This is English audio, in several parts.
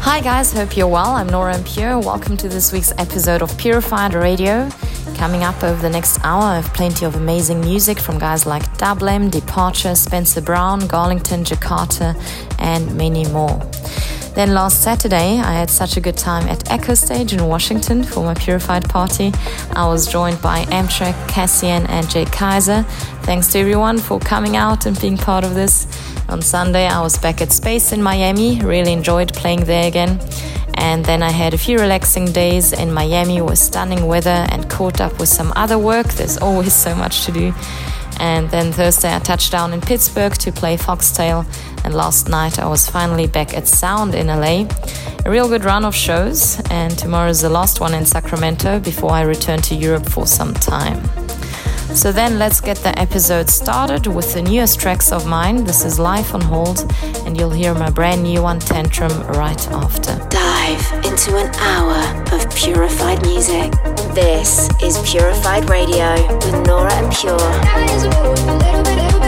Hi guys, hope you're well. I'm Nora En Pure. Welcome to this week's episode of Purified Radio. Coming up over the next hour, I have plenty of amazing music from guys like Dublin, Departure, Spencer Brown, Garlington, Jakarta, and many more. Then last Saturday, I had such a good time at Echostage in Washington for my Purified party. I was joined by Amtrac, Cassian, and Jay Kaiser. Thanks to everyone for coming out and being part of this. On Sunday, I was back at Space in Miami, really enjoyed playing there again. And then I had a few relaxing days in Miami with stunning weather and caught up with some other work. There's always so much to do. And then Thursday, I touched down in Pittsburgh to play Foxtail. And last night, I was finally back at Sound in LA. A real good run of shows. And tomorrow is the last one in Sacramento before I return to Europe for some time. So then let's get the episode started with the newest tracks of mine. This is Life on Hold, and you'll hear my brand new one, Tantrum, right after. Dive into an hour of purified music. This is Purified Radio with Nora En Pure.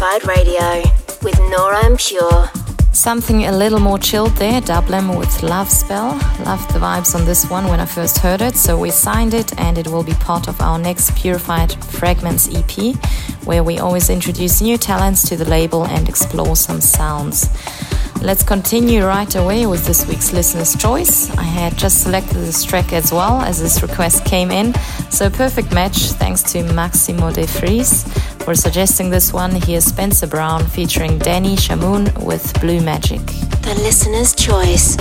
Radio with Nora En Pure. Something a little more chilled there, Dublin with Love Spell. Loved the vibes on this one when I first heard it, so we signed it and it will be part of our next Purified Fragments EP, where we always introduce new talents to the label and explore some sounds. Let's continue right away with this week's listener's choice. I had just selected this track as well as this request came in, so perfect match thanks to Maximo De Vries for suggesting this one. Here's Spencer Brown featuring Danny Shamoun with Blue Magic. The listener's choice.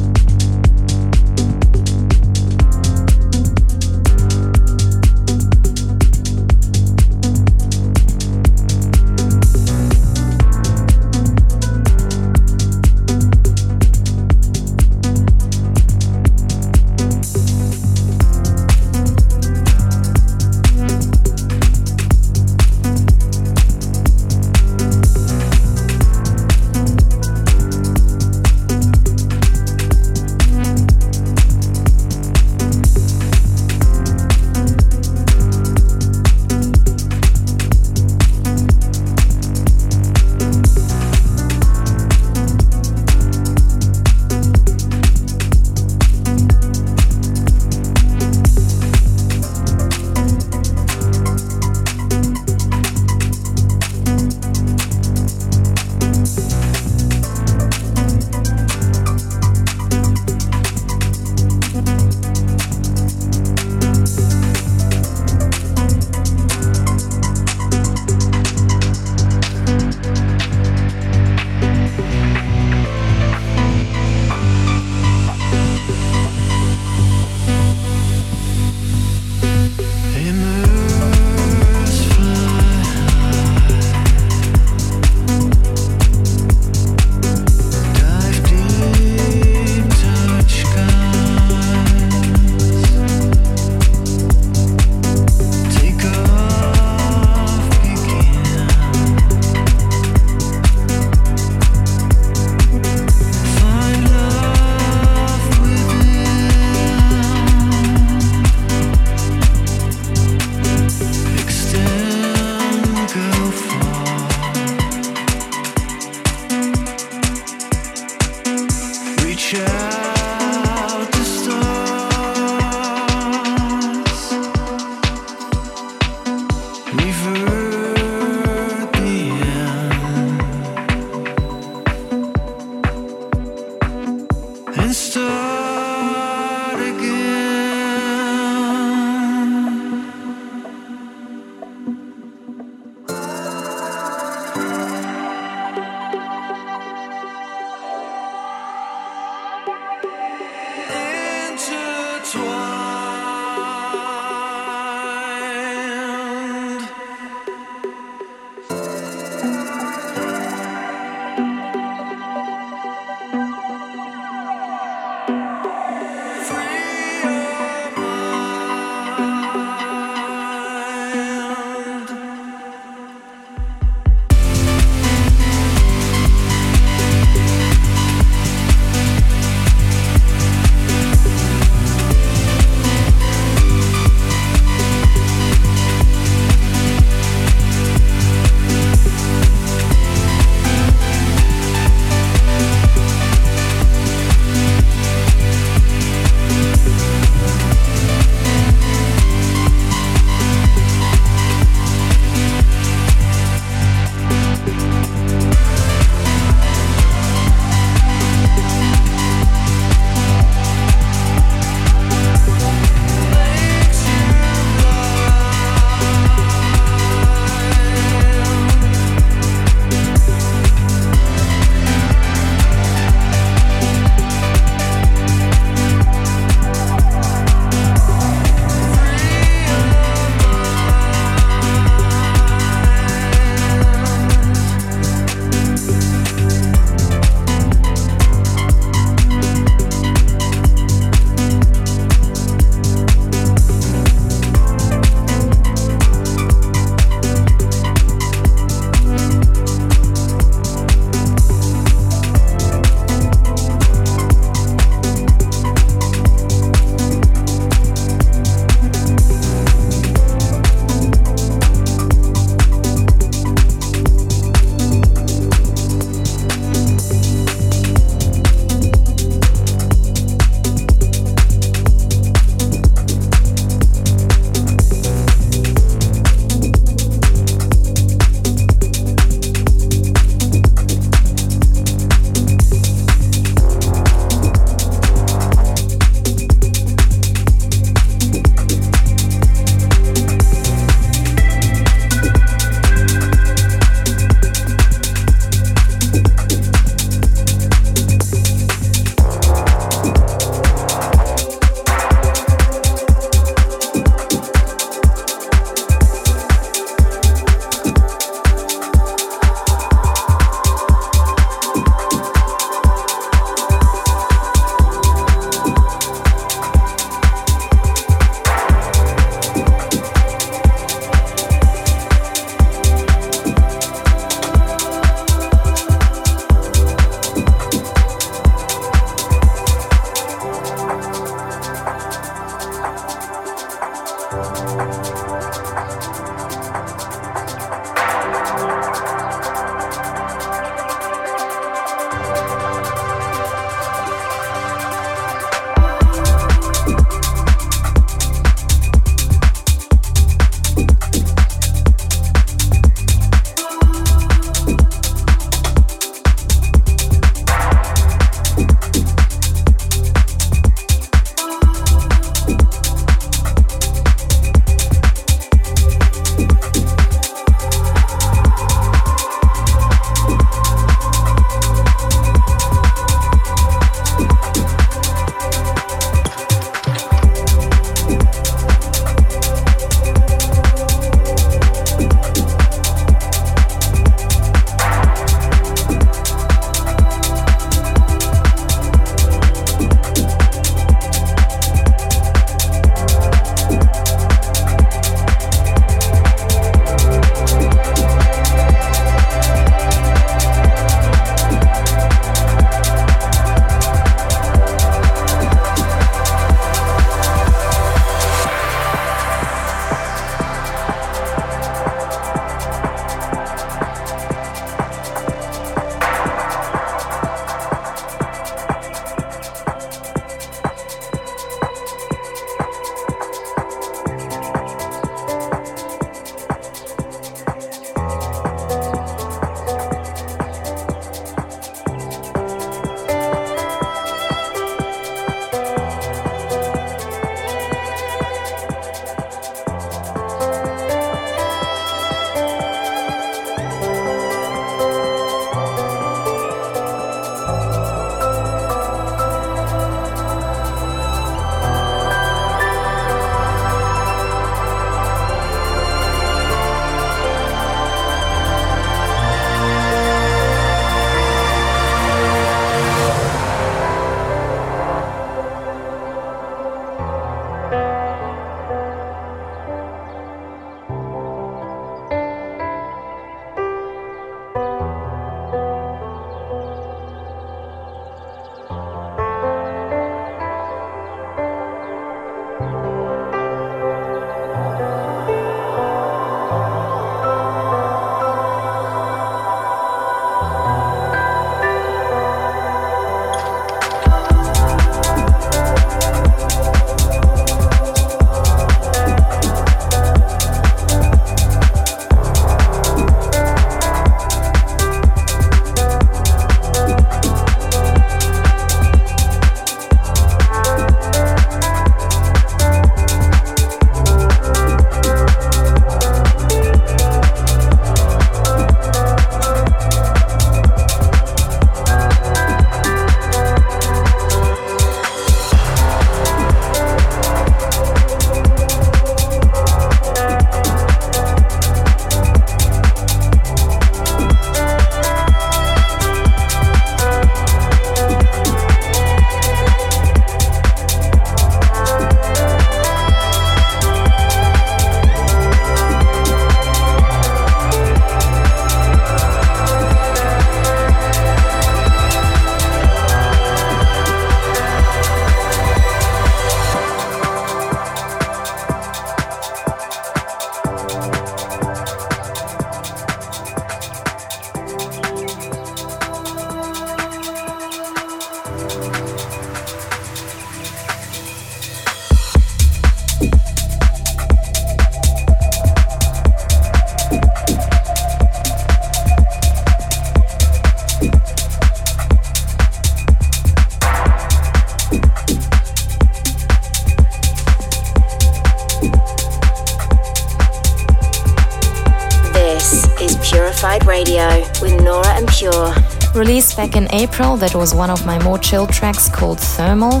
Back in April, that was one of my more chill tracks called Thermal.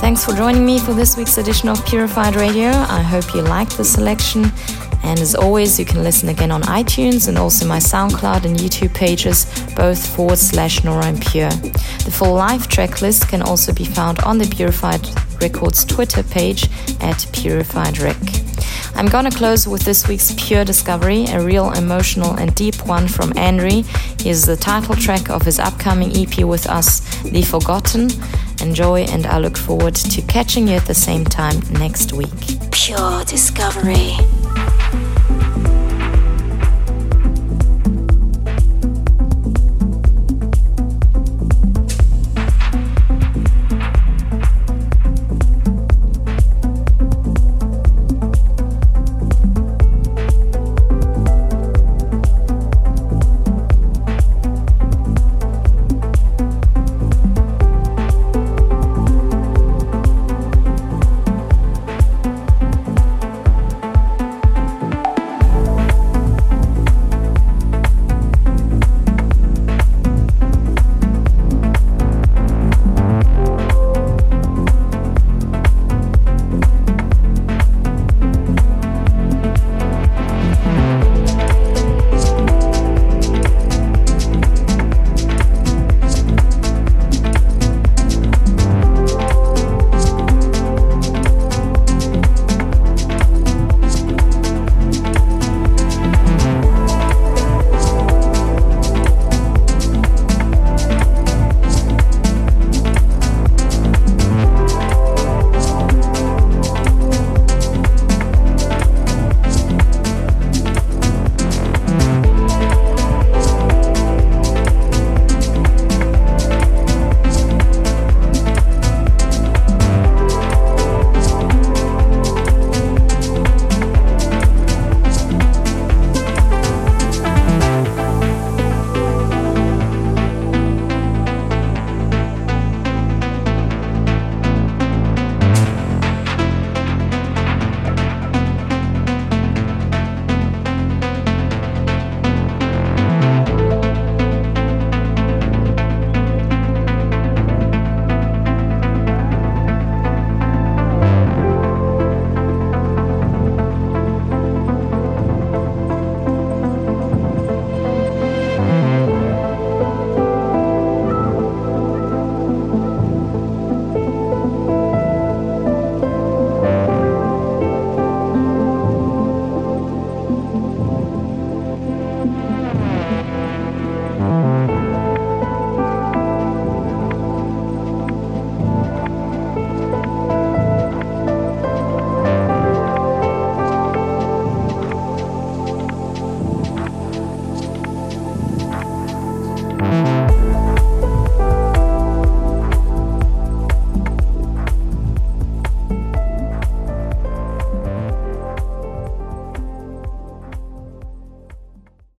Thanks for joining me for this week's edition of Purified Radio. I hope you liked the selection. And as always, you can listen again on iTunes and also my SoundCloud and YouTube pages, both forward slash Nora En Pure. The full live track list can also be found on the Purified Records Twitter page at Purified Rec. I'm gonna close with this week's Pure Discovery, a real emotional and deep one from Andre. Here's the title track of his upcoming EP with us, The Forgotten. Enjoy, and I look forward to catching you at the same time next week. Pure Discovery.